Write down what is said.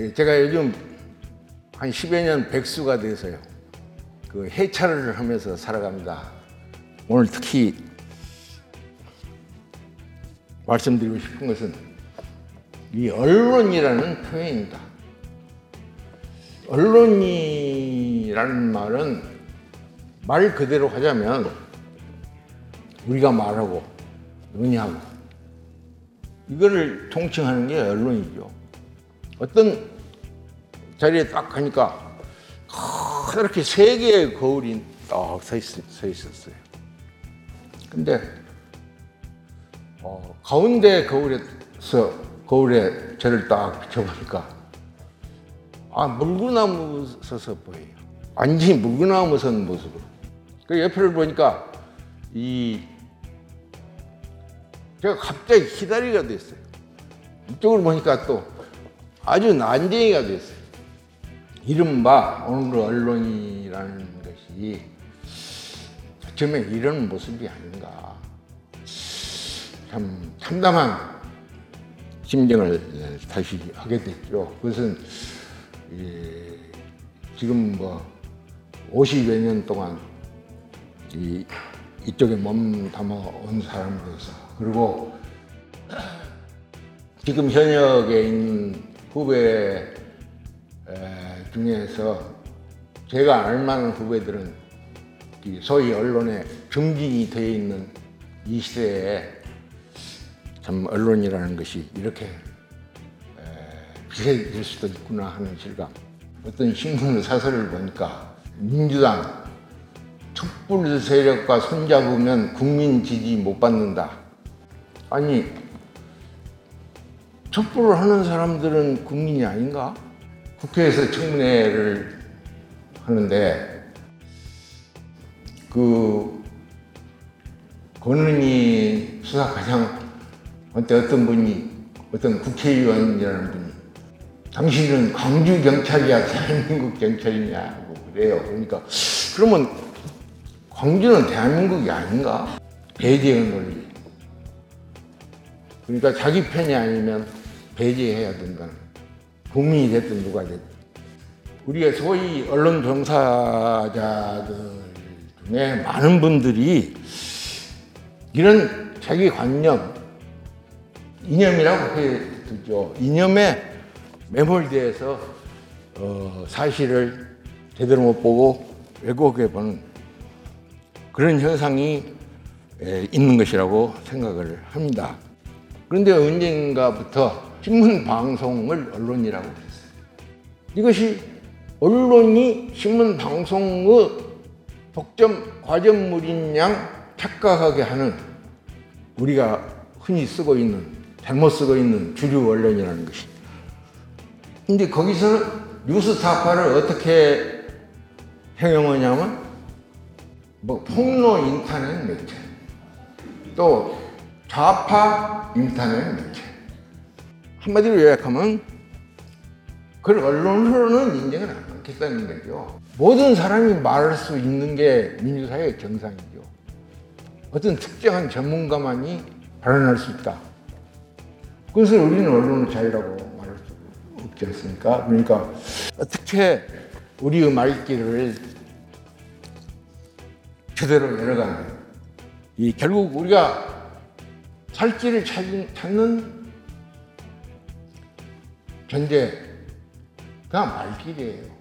예, 제가 요즘 한 10여 년 백수가 돼서요. 그 해찰을 하면서 살아갑니다. 오늘 특히 말씀드리고 싶은 것은 이 언론이라는 표현입니다. 언론이라는 말은 말 그대로 하자면 우리가 말하고 논의하고 이거를 통칭하는 게 언론이죠. 어떤 자리에 딱 가니까 그렇게 세 개의 거울이 딱 서 있었어요. 근데 어, 가운데 거울에서 거울에 저를 딱 비춰보니까 아 물구나무 서서 보여요. 완전히 물구나무 선 모습으로. 그 옆을 보니까 이 제가 갑자기 기다리가 됐어요. 이쪽을 보니까 또 아주 난쟁이가 됐어요. 이른바 오늘 언론이라는 것이 어쩌면 이런 모습이 아닌가. 참 참담한 심정을 다시 하게 됐죠. 그것은 이 지금 뭐 50여 년 동안 이 이쪽에 몸 담아 온 사람으로서 그리고 지금 현역에 있는 후배 에, 중에서 제가 알만한 후배들은 이 소위 언론에 중진이 되어 있는 이 시대에 참 언론이라는 것이 이렇게 에, 비세질 수도 있구나 하는 실감. 어떤 신문 사설을 보니까 민주당 촛불 세력과 손잡으면 국민 지지 못 받는다. 아니 촛불을 하는 사람들은 국민이 아닌가? 국회에서 청문회를 하는데 그 권은희 수사 과장 한테 어떤 분이 어떤 국회의원이라는 분이 당신은 광주 경찰이야 대한민국 경찰이냐고 그래요. 그러니까 그러면 광주는 대한민국이 아닌가? 배제의 논리. 그러니까 자기 편이 아니면 배제해야 된다는. 국민이 됐든 누가 됐든. 우리가 소위 언론 종사자들 중에 많은 분들이 이런 자기 관념, 이념이라고 해두죠. 이념에 매몰돼서 어, 사실을 제대로 못 보고 왜곡해 보는 그런 현상이 에, 있는 것이라고 생각을 합니다. 그런데 언젠가부터 신문 방송을 언론이라고 했어요. 이것이 언론이 신문 방송의 독점 과점물인 양 착각하게 하는 우리가 흔히 쓰고 있는 잘못 쓰고 있는 주류 언론이라는 것이. 근데 거기서는 뉴스타파를 어떻게 형용하냐면 뭐 폭로 인터넷 매체 또 좌파 인터넷 매체 한마디로 요약하면 그걸 언론으로는 인정을 안 하겠다는 거죠. 모든 사람이 말할 수 있는 게 민주사회의 정상이죠. 어떤 특정한 전문가만이 발언할 수 있다. 그것을 우리는 언론의 자유라고 말할 수 없지 않습니까? 그러니까 어떻게 우리의 말길을 제대로 열어가는 이 결국 우리가 살 길을 찾는, 찾는 전제 그냥 말길이에요.